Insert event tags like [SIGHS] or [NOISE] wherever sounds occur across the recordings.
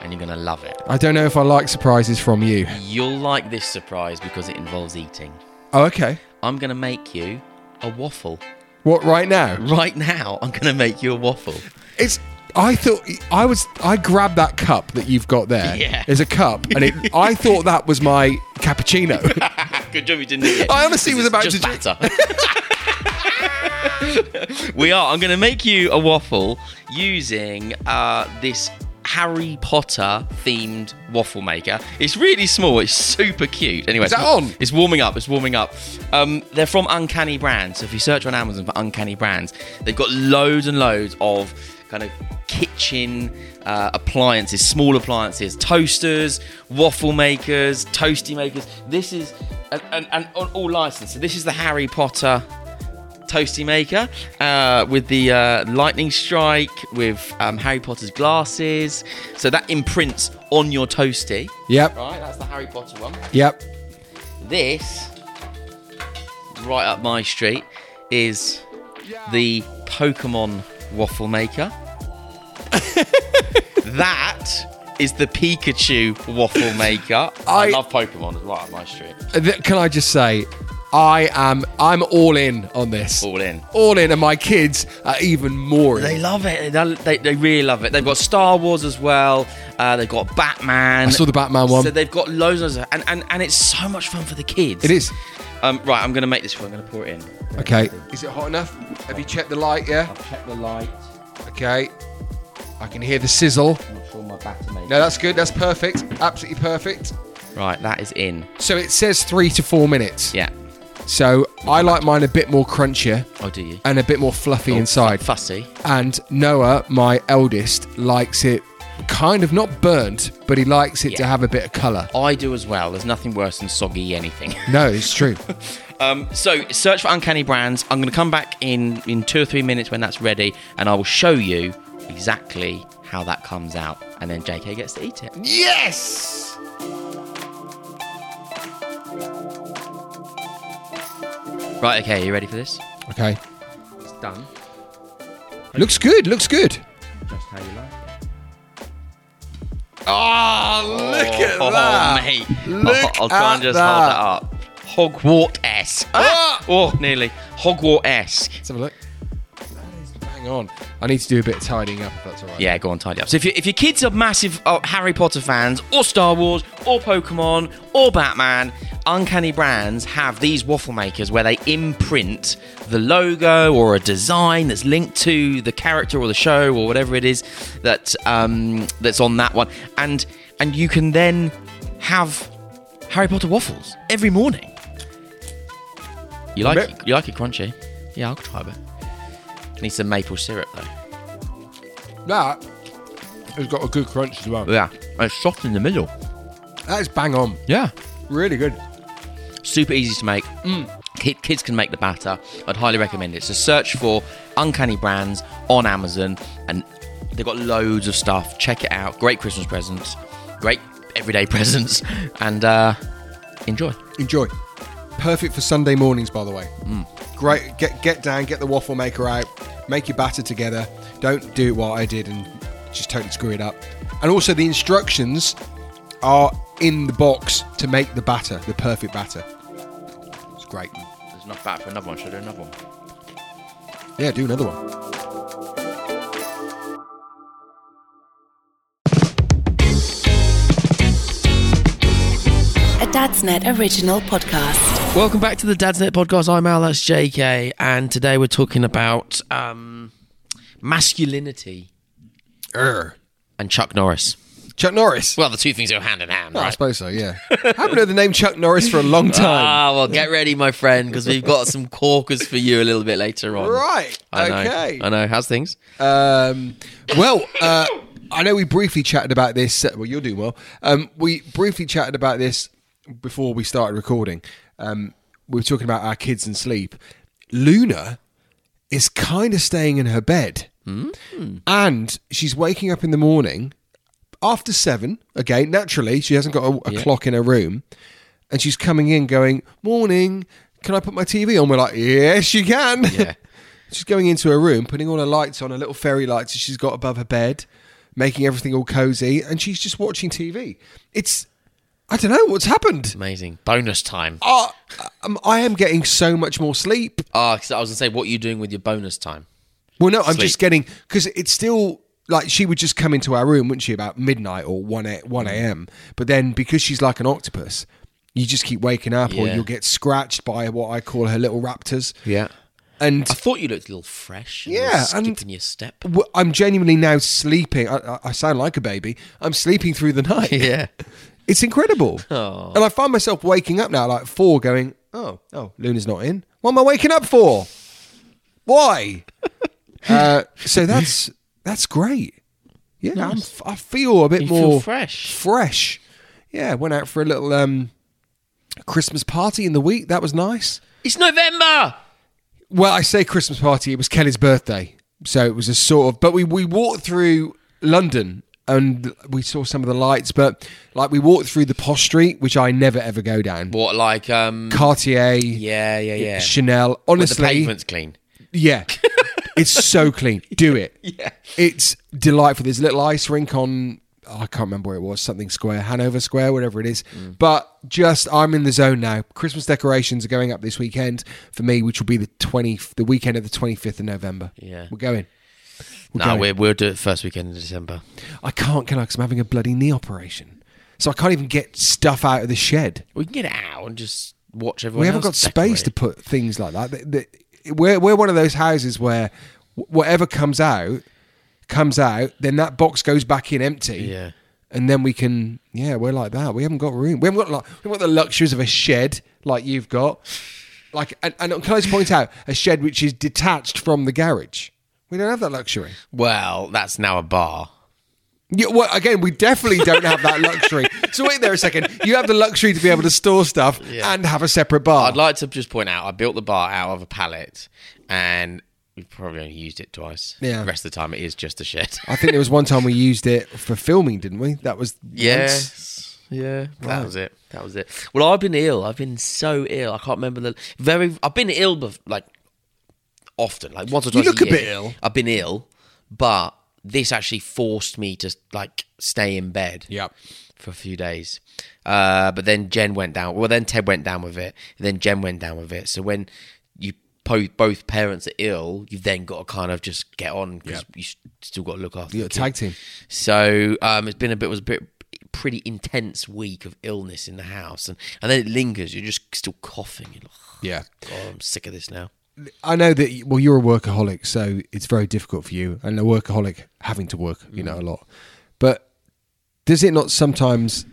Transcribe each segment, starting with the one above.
And you're going to love it. I don't know if I like surprises from you. You'll like this surprise because it involves eating. Oh, okay. I'm going to make you a waffle. What right now? Right now, I'm going to make you a waffle. It's. I thought I was. I grabbed that cup that you've got there. [LAUGHS] Yeah. There's a cup, and it. I [LAUGHS] thought that was my cappuccino. [LAUGHS] Good job you didn't eat it. I honestly was about just to drink- batter. we are. I'm going to make you a waffle using uh, this Harry Potter themed waffle maker. It's really small. It's super cute. Anyway, Is that it's, on? It's warming up. It's warming up. Um, they're from Uncanny Brands. So if you search on Amazon for Uncanny Brands, they've got loads and loads of kind of kitchen uh, appliances, small appliances, toasters, waffle makers, toasty makers. This is and, and, and all licensed. So this is the Harry Potter toasty maker uh, with the uh, lightning strike with um, Harry Potter's glasses. So that imprints on your toasty. Yep. Right, that's the Harry Potter one. Yep. This, right up my street, is the Pokemon waffle maker. [LAUGHS] that is the Pikachu waffle maker. I, I- love Pokemon as well up my street. Can I just say, I am. I'm all in on this. All in. All in, and my kids are even more. in. They love it. They, they, they really love it. They've got Star Wars as well. Uh, they've got Batman. I saw the Batman one. So they've got loads of and, and and it's so much fun for the kids. It is. Um, right, I'm going to make this. One. I'm going to pour it in. Okay. Is it hot enough? Have you checked the light? Yeah. I'll check the light. Okay. I can hear the sizzle. I'm not sure my batter. No, that's good. That's perfect. Absolutely perfect. Right, that is in. So it says three to four minutes. Yeah. So I like mine a bit more crunchier Oh, do you? and a bit more fluffy Oh, inside. Fussy. And Noah, my eldest, likes it kind of not burnt, but he likes it to Yeah. have a bit of colour. I do as well. There's nothing worse than soggy anything. [LAUGHS] No, it's true. [LAUGHS] Um, so search for Uncanny Brands. I'm going to come back in in two or three minutes when that's ready, and I will show you exactly how that comes out, and then JK gets to eat it. yes! Right, okay, you ready for this? Okay. It's done. Looks good. Looks good. Just how you like it. Oh, look at oh, that. mate. Look I'll try at and just that. hold that up. Hogwarts-esque. Ah! Oh, nearly. Hogwarts-esque. Let's have a look. That is bang on. I need to do a bit of tidying up if that's all right. Yeah, go on, tidy up. So if, you, if your kids are massive uh, Harry Potter fans, or Star Wars, or Pokemon, or Batman, Uncanny Brands have these waffle makers where they imprint the logo or a design that's linked to the character or the show or whatever it is that um, that's on that one, and and you can then have Harry Potter waffles every morning. You like it? You like it crunchy? Yeah, I'll try a bit. Need some maple syrup though. That has got a good crunch as well. Yeah, and it's soft in the middle. That is bang on. Yeah, Really good. super easy to make. Kid, kids can make the batter. I'd highly recommend it. So search for Uncanny Brands on Amazon, and they've got loads of stuff. Check it out. Great Christmas presents, great everyday [LAUGHS] presents, and uh, enjoy. Enjoy. Perfect for Sunday mornings, by the way. Great, get get down, get the waffle maker out, make your batter together. Don't do what I did and just totally screw it up. And also the instructions are in the box to make the batter, the perfect batter. It's great. There's enough batter for another one. Should I do another one? Yeah, do another one. Dad's Net original podcast. Welcome back to the Dad's Net podcast. I'm Al, that's JK, and today we're talking about um, masculinity Err. and Chuck Norris. Chuck Norris. Well, the two things go hand in hand, Oh, I right? suppose so. Yeah. I haven't heard the name Chuck Norris for a long time. Ah, well, get ready, my friend, because we've got some corkers for you a little bit later on. right. I know. okay. I know. How's things? Um, well, uh, I know we briefly chatted about this. uh, Well, you're doing well. Um, we briefly chatted about this before we started recording. Um, we were talking about our kids and sleep. Luna is kind of staying in her bed, and she's waking up in the morning after seven. Again, naturally, she hasn't got a, a clock in her room, and she's coming in going, "Morning, can I put my TV on?" We're like, "Yes, you can." Yeah. [LAUGHS] She's going into her room, putting all her lights on, her little fairy lights that she's got above her bed, making everything all cozy, and she's just watching TV. It's, I don't know what's happened. Amazing. Bonus time. Oh, um, I am getting so much more sleep. Ah, 'cause I was going to say, what are you doing with your bonus time? Well, no, I'm Sleep. just getting because it's still like she would just come into our room, wouldn't she, about midnight or one a, one Mm. a.m. But then because she's like an octopus, you just keep waking up, or Yeah. you'll get scratched by what I call her little raptors. Yeah. And I thought you looked a little fresh. and Yeah, little and- your step. w- I'm genuinely now sleeping. I, I- I sound like a baby. I'm sleeping through the night. [LAUGHS] Yeah. [LAUGHS] It's incredible. Oh. And I find myself waking up now like four going, oh, oh, Luna's not in. What am I waking up for? Why? [LAUGHS] uh, so that's that's great. Yeah, I'm, f- I feel a bit You feel more fresh. Fresh. Yeah, went out for a little um, Christmas party in the week. That was nice. It's November. Well, I say Christmas party. It was Kelly's birthday, so it was a sort of. But we we walked through London and we saw some of the lights. But like we walked through the Posh Street, which I never ever go down. What, like, um, Cartier, yeah, yeah, yeah. Chanel. With the Honestly, pavement's clean. yeah, [LAUGHS] it's so clean. Do it. Yeah. It's delightful. There's a little ice rink on. oh, I can't remember where it was. Something Square, Hanover Square, whatever it is. Mm. But just I'm in the zone now. Christmas decorations are going up this weekend for me, which will be the twenty, the weekend of the 25th of November. Yeah. we're going. We're No, we're, we'll do it first weekend in December. I can't, can I? Because I'm having a bloody knee operation, so I can't even get stuff out of the shed. We can get it out and just watch everyone we haven't got else space to put things like that. The- the- we're we're one of those houses where whatever comes out comes out, then that box goes back in empty. Yeah. And then we can, yeah, we're like that. We haven't got room. We haven't got like, we haven't got the luxuries of a shed like you've got. Like, and, and can I just point out a shed which is detached from the garage? We don't have that luxury. Well, that's now a bar. Yeah, well, again, we definitely don't have that luxury. [LAUGHS] So wait there a second. You have the luxury to be able to store stuff and have a separate bar. I'd like to just point out, I built the bar out of a pallet, and we've probably only used it twice. Yeah. The rest of the time, it is just a shed. I think there was one time we [LAUGHS] used it for filming, didn't we? That was once. Yes. Yeah, that was it. That was it. Well, I've been ill. I've been so ill. I can't remember the very. I've been ill, bef- like often, like once or You twice. look a year. bit ill. I've been ill, but this actually forced me to like stay in bed. Yep. For a few days, uh, but then Jen went down. Well, then Ted went down with it. And then Jen went down with it. So when you po- both parents are ill, you've then got to kind of just get on because you still got to look after a kid. tag team. So um, it's been a bit it was a bit pretty intense week of illness in the house, and and then it lingers. You're just still coughing. You're like, Yeah. God, I'm sick of this now. I know that, well, you're a workaholic, so it's very difficult for you. And a workaholic having to work, you know, a mm. lot. But does it not sometimes.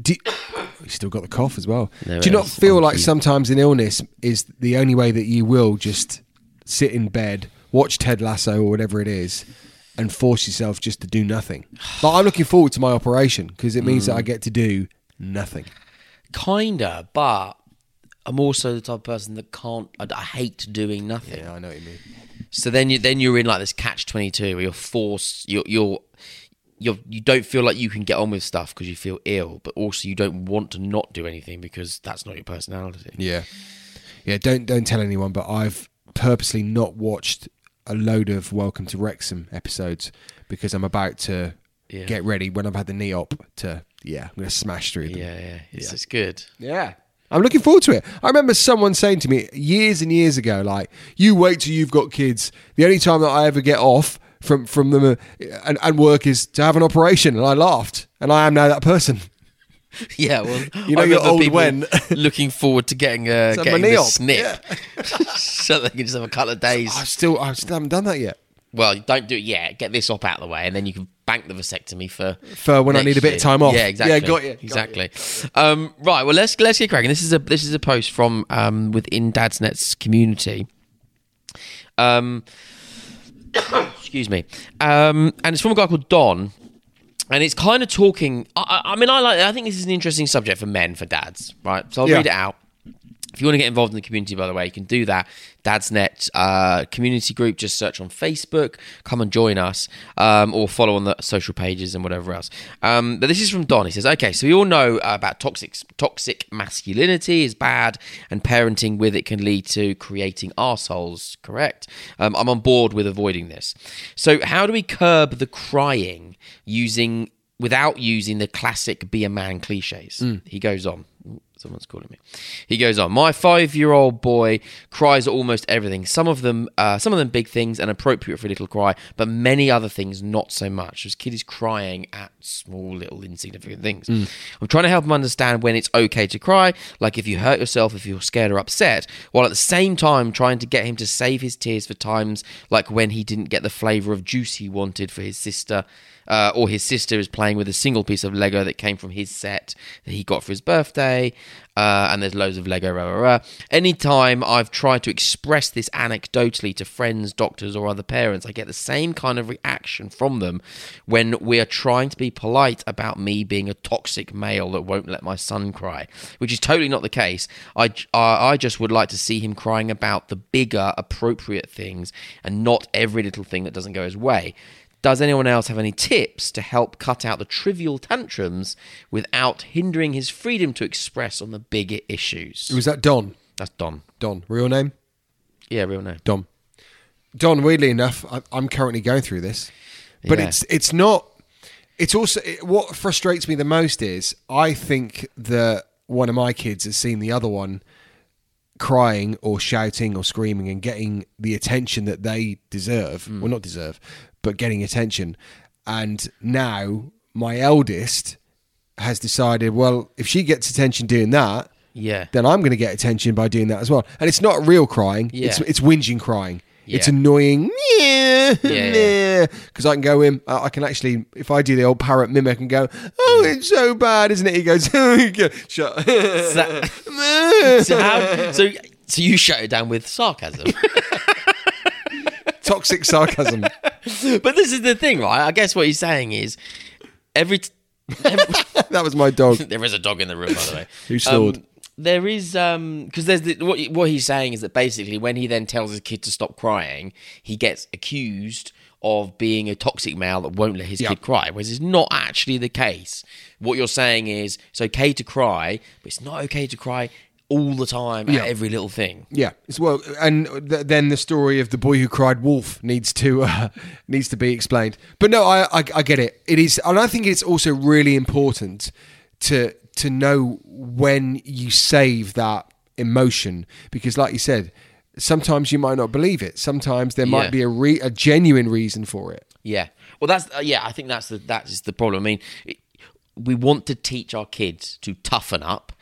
Do you, [COUGHS] you still got the cough as well. Do you not feel like sometimes an illness is the only way that you will just sit in bed, watch Ted Lasso or whatever it is, and force yourself just to do nothing? [SIGHS] But I'm looking forward to my operation because it means that I mm. get to do nothing. Kinda, but I'm also the type of person that can't. I, I hate doing nothing. Yeah, I know what you mean. So then you then you're in like this catch twenty two where you're forced. You're you're. You're, you don't feel like you can get on with stuff because you feel ill, but also you don't want to not do anything because that's not your personality. Yeah, yeah. Don't don't tell anyone, but I've purposely not watched a load of Welcome to Wrexham episodes because I'm about to Yeah. get ready when I've had the knee op to yeah, I'm gonna smash through them. Yeah, yeah, it's, it's good. Yeah. I'm looking forward to it. I remember someone saying to me years and years ago, like, you wait till you've got kids. The only time that I ever get off from, from them uh, and, and work is to have an operation. And I laughed. And I am now that person. [LAUGHS] Yeah, well, You know you're old when. [LAUGHS] looking forward to getting uh, getting the snip, [LAUGHS] so they can just have a couple of days. I still, I still haven't done that yet. Well, don't do it yet. Get this op out of the way, and then you can bank the vasectomy for For when I need a bit of time off. Yeah, exactly. Yeah, got you, got exactly. Um, right. Well, let's let's get cracking. This is a this is a post from um, within Dadsnet's community. Um, [COUGHS] excuse me. Um, and it's from a guy called Don. And it's kind of talking. I, I I mean, I like. I think this is an interesting subject for men, for dads, right? So I'll Yeah. read it out. If you want to get involved in the community, by the way, you can do that. Dadsnet uh, community group. Just search on Facebook. Come and join us, um, or follow on the social pages and whatever else. Um, but this is from Don. He says, "Okay, so we all know uh, about toxic toxic masculinity is bad, and parenting with it can lead to creating assholes. Correct? Um, I'm on board with avoiding this. So, how do we curb the crying using without using the classic "be a man" cliches?" He goes on. Someone's calling me. He goes on. My five-year-old boy cries at almost everything. Some of them, uh, some of them, big things and appropriate for a little cry, but many other things not so much. This kid is crying at small, little, insignificant things. I'm trying to help him understand when it's okay to cry, like if you hurt yourself, if you're scared or upset, while at the same time trying to get him to save his tears for times like when he didn't get the flavour of juice he wanted for his sister uh, or his sister is playing with a single piece of Lego that came from his set that he got for his birthday, uh, and there's loads of Lego. Rah, rah, rah. Anytime I've tried to express this anecdotally to friends, doctors, or other parents, I get the same kind of reaction from them when we are trying to be polite about me being a toxic male that won't let my son cry, which is totally not the case. I, I, I just would like to see him crying about the bigger, appropriate things and not every little thing that doesn't go his way. Does anyone else have any tips to help cut out the trivial tantrums without hindering his freedom to express on the bigger issues? Was that Don? That's Don. Don, real name? Yeah, real name. Don. Don, weirdly enough, I, I'm currently going through this, but Yeah. it's it's not. It's also it, what frustrates me the most is I think that one of my kids has seen the other one crying or shouting or screaming and getting the attention that they deserve. Hmm. Well, not deserve, but getting attention. And now my eldest has decided, well, if she gets attention doing that, Yeah. then I'm going to get attention by doing that as well. And it's not real crying. It's Yeah. it's whinging crying. It's Yeah. annoying. [LAUGHS] Yeah, Yeah. [LAUGHS] Because I can go in. I can actually, if I do the old parrot mimic and go, "Oh, it's so bad, isn't it?" He goes, [LAUGHS] "Shut." So, so, how, so, so you shut it down with sarcasm. Toxic sarcasm. [LAUGHS] but this is the thing, right? I guess what he's saying is every. T- every [LAUGHS] that was my dog. [LAUGHS] there is a dog in the room, by the way. Who snored? Um, there is um because there's the, what what he's saying is that basically when he then tells his kid to stop crying, he gets accused of being a toxic male that won't let his Yeah. kid cry, whereas it's not actually the case. What you're saying is it's okay to cry, but it's not okay to cry all the time Yeah. at every little thing. Yeah, as well, and th- then the story of the boy who cried wolf needs to uh, [LAUGHS] needs to be explained. But no, I, I I get it. It is, and I think it's also really important to to know when you save that emotion because, like you said, sometimes you might not believe it. Sometimes there Yeah. might be a re- a genuine reason for it. Yeah. Well, that's uh, yeah. I think that's the that is the problem. I mean, it, we want to teach our kids to toughen up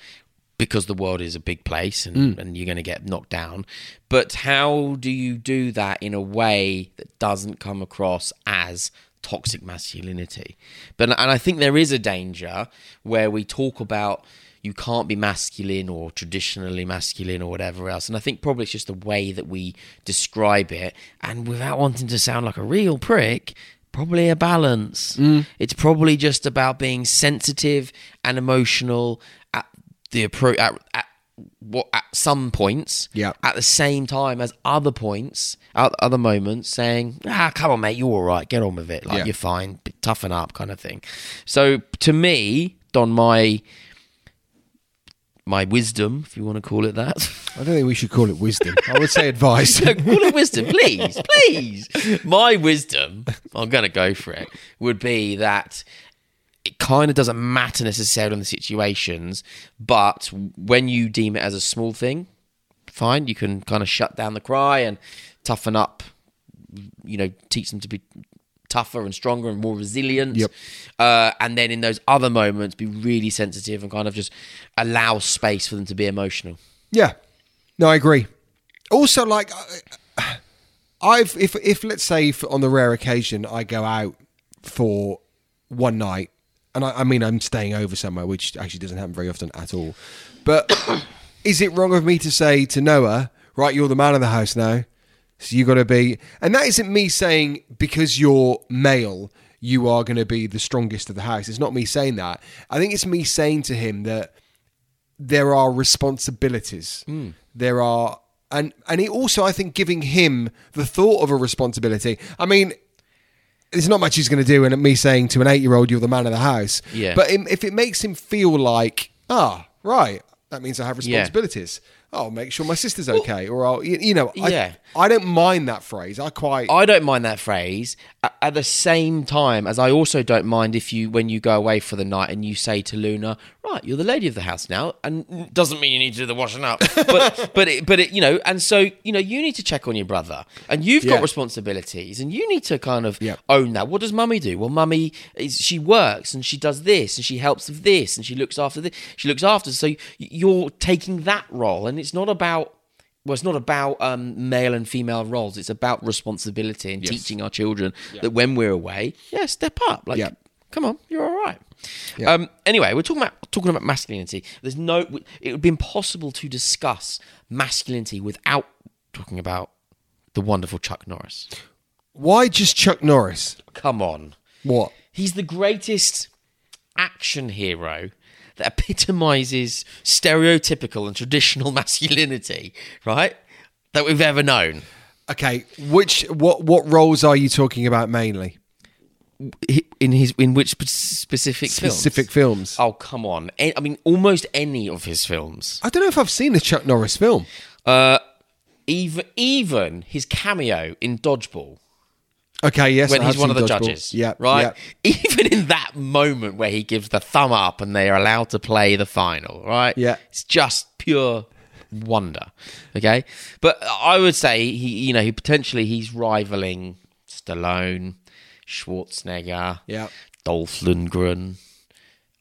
because the world is a big place and, mm. and you're going to get knocked down. But how do you do that in a way that doesn't come across as toxic masculinity? But and I think there is a danger where we talk about you can't be masculine or traditionally masculine or whatever else. And I think probably it's just the way that we describe it. And without wanting to sound like a real prick, probably a balance. Mm. It's probably just about being sensitive and emotional the appro- at, at what at some points. Yeah. At the same time as other points, at other moments, saying, "Ah, come on, mate, you're all right. Get on with it. Like Yeah. you're fine. Toughen up, kind of thing." So to me, Don, my my wisdom, if you want to call it that. I don't think we should call it wisdom. I would say advice. [LAUGHS] call it wisdom, please, please. My wisdom, I'm going to go for it, would be that it kind of doesn't matter necessarily in the situations, but when you deem it as a small thing, fine, you can kind of shut down the cry and toughen up, you know, teach them to be tougher and stronger and more resilient. Yep. Uh, and then in those other moments, be really sensitive and kind of just allow space for them to be emotional. Yeah, no, I agree. Also, like, I've if if let's say on the rare occasion I go out for one night, and I, I mean I'm staying over somewhere, which actually doesn't happen very often at all. But [COUGHS] is it wrong of me to say to Noah, right, you're the man of the house now, so you got to be, and that isn't me saying because you're male. You are going to be the strongest of the house. It's not me saying that. I think it's me saying to him that there are responsibilities. Hmm. There are and and he also I think giving him the thought of a responsibility. I mean, there's not much he's going to do, and me saying to an eight year old, "You're the man of the house." Yeah. But if it makes him feel like, ah, right, that means I have Yeah. I'll make sure my sister's okay, or I'll, you, you know, I, Yeah. I don't mind that phrase. I quite. I don't mind that phrase. At the same time, as I also don't mind if you, when you go away for the night and you say to Luna, "Right, you're the lady of the house now," and doesn't mean you need to do the washing up, [LAUGHS] but but it, but it, you know, and so you know, you need to check on your brother, and you've Yeah. got responsibilities, and you need to kind of Yep. own that. What does mummy do? Well, mummy is she works and she does this and she helps with this and she looks after this. She looks after. So you're taking that role, and it's not about well, it's not about um, male and female roles. It's about responsibility and teaching our children that when we're away, yeah, step up. Like, Yeah. come on, you're all right. Yeah. Um, anyway, we're talking about talking about masculinity. There's no. It would be impossible to discuss masculinity without talking about the wonderful Chuck Norris. Why just Chuck Norris? Come on, What? he's the greatest action hero that epitomizes stereotypical and traditional [LAUGHS] masculinity, right? That we've ever known. Okay, which what what roles are you talking about mainly? in his in which specific Specific films? films. Oh come on! I mean, almost any of his films. I don't know if I've seen a Chuck Norris film. Uh, even even his cameo in Dodgeball Okay, yes, when I he's one of the judges. Yeah, right. yeah. [LAUGHS] Even in that moment where he gives the thumb up and they are allowed to play the final. Right. Yeah. It's just pure wonder. Okay, but I would say he, you know, he potentially he's rivaling Stallone, Schwarzenegger, Yeah. Dolph Lundgren.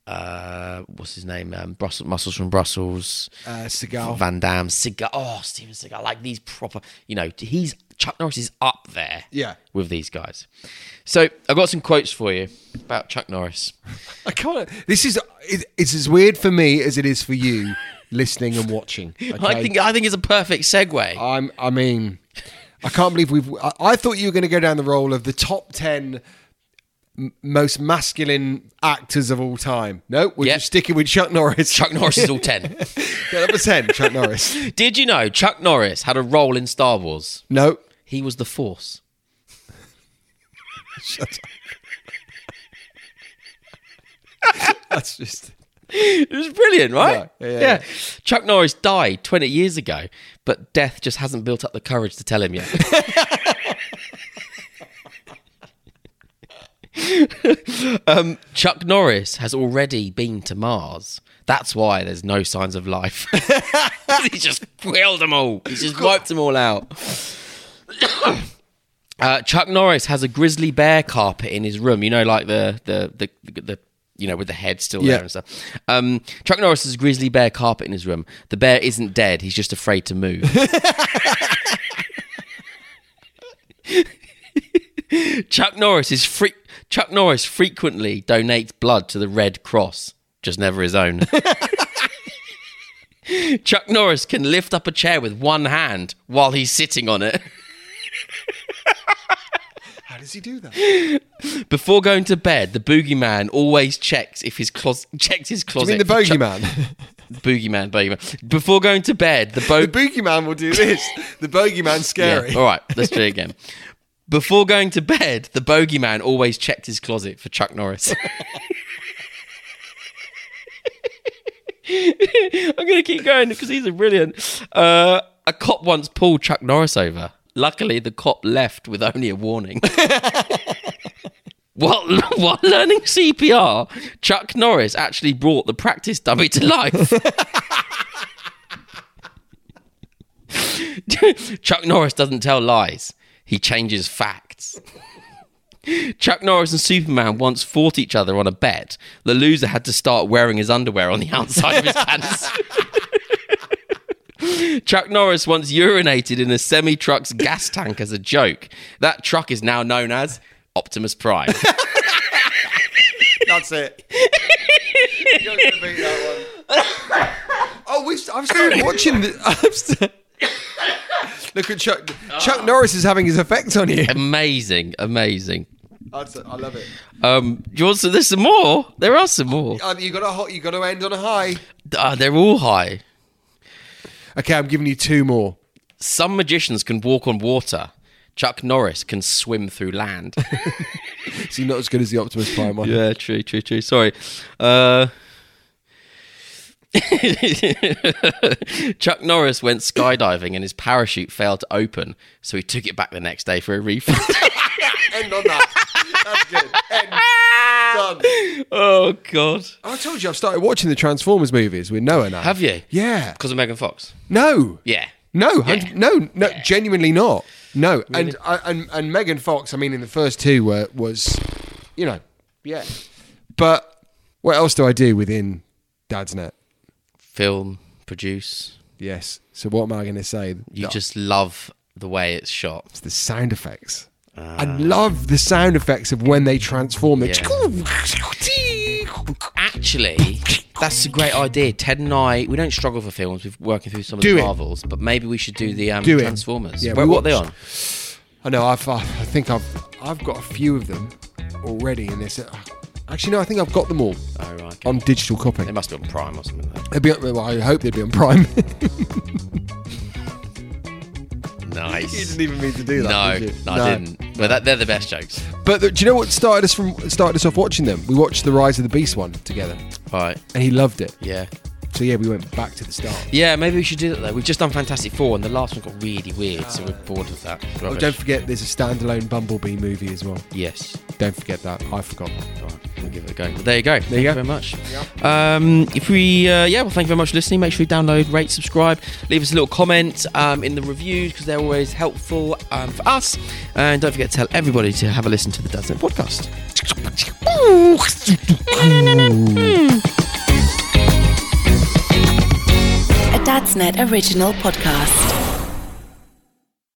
Uh, what's his name? Um, Brussels, Muscles from Brussels. Uh, Seagal. Van Damme, Seagal. Oh, Steven Seagal. Like these proper. You know, he's Chuck Norris is up there. Yeah. With these guys. So I've got some quotes for you about Chuck Norris. I can't. This is it, it's as weird for me as it is for you [LAUGHS] listening and watching. I think I think it's a perfect segue. I'm. I mean, I can't believe we've. I, I thought you were going to go down the role of the top ten m- most masculine actors of all time. No, we're Yep. just sticking with Chuck Norris. Chuck Norris is all ten. [LAUGHS] Yeah, number ten, Chuck Norris. [LAUGHS] Did you know Chuck Norris had a role in Star Wars? No, He was the Force. [LAUGHS] that's just. It was brilliant, right? Yeah, yeah, yeah. Chuck Norris died 20 years ago, but death just hasn't built up the courage to tell him yet. [LAUGHS] um, Chuck Norris has already been to Mars. That's why there's no signs of life. [LAUGHS] he just killed them all. He just wiped them all out. [COUGHS] Uh, Chuck Norris has a grizzly bear carpet in his room. You know, like the the the, the, you know with the head still Yeah. there and stuff. Um, Chuck Norris has a grizzly bear carpet in his room. The bear isn't dead. He's just afraid to move. [LAUGHS] Chuck Norris is fre- Chuck Norris frequently donates blood to the Red Cross, just never his own. [LAUGHS] Chuck Norris can lift up a chair with one hand while he's sitting on it. [LAUGHS] How does he do that? Before going to bed, the boogeyman always checks if his closet checks his Do you mean the for Chuck- [LAUGHS] boogeyman, boogeyman. Before going to bed, the bo- the boogeyman will do this. The bogeyman's scary. Yeah. All right, let's do it again. Before going to bed, the bogeyman always checked his closet for Chuck Norris. [LAUGHS] I'm going to keep going because these are brilliant. Uh, a cop once pulled Chuck Norris over. Luckily, the cop left with only a warning. [LAUGHS] while, while learning CPR, Chuck Norris actually brought the practice dummy to life. [LAUGHS] Chuck Norris doesn't tell lies. He changes facts. Chuck Norris and Superman once fought each other on a bet. The loser had to start wearing his underwear on the outside of his pants. [LAUGHS] Chuck Norris once urinated in a semi truck's gas tank as a joke. That truck is now known as Optimus Prime. [LAUGHS] That's it. You're gonna beat that one. [LAUGHS] oh, we've, I've started watching the. I've [LAUGHS] st- Look at Chuck. Chuck Norris is having his effect on you. amazing, amazing. That's it. I love it. Um, do you want some, there's some more. There are some more. Uh, you got to. You got to end on a high. Uh, they're all high. Okay, I'm giving you two more. Some magicians can walk on water. Chuck Norris can swim through land. [LAUGHS] So you're not as good as the Optimus Prime one. yeah, true, true, true. Sorry. Uh, [LAUGHS] Chuck Norris went skydiving and his parachute failed to open, so he took it back the next day for a refund. [LAUGHS] End on that. That's good. End. Done. oh God! I told you I've started watching the Transformers movies with Noah now. Have you? Yeah. Because of Megan Fox. No. Yeah. No, Yeah. no, no, genuinely not. No, and, I and and Megan Fox. I mean, in the first two were was, you know, yeah. But what else do I do within Dad's Net? Film, produce. Yes. So what am I going to say? You No, just love the way it's shot. it's the sound effects. I love the sound effects of when they transform. They Actually, that's a great idea. Ted and I, we don't struggle for films. We're working through some of Do the it. Marvels, but maybe we should do the um, Do it. Transformers. Yeah, Where, we what are they watched- on? I know. I've, I I think I've I've got a few of them already in this. Actually, no. I think I've got them all Oh, right. okay. on digital copy. They must be on Prime or something. Like They'd be, well, I hope they'd be on Prime. that. [LAUGHS] Nice. even mean to do no, no, I didn't. But that, they're the best jokes. But the, do you know what started us from started us off watching them? We watched the Rise of the Beast one together, Right. and he loved it. Yeah. So yeah, we went back to the start. Yeah, maybe we should do that though. We've just done Fantastic Four, and the last one got really weird, so we're bored of that. Oh, don't forget, there's a standalone Bumblebee movie as well. Yes. Don't forget that. I forgot. All right, we'll give it a go. Well, there you go. Thank you go. very much. Um, if we, uh, yeah, well, thank you very much for listening. Make sure you download, rate, subscribe, leave us a little comment um, in the reviews because they're always helpful um, for us. And don't forget to tell everybody to have a listen to the Dadsnet podcast. [LAUGHS] Dadsnet original podcast.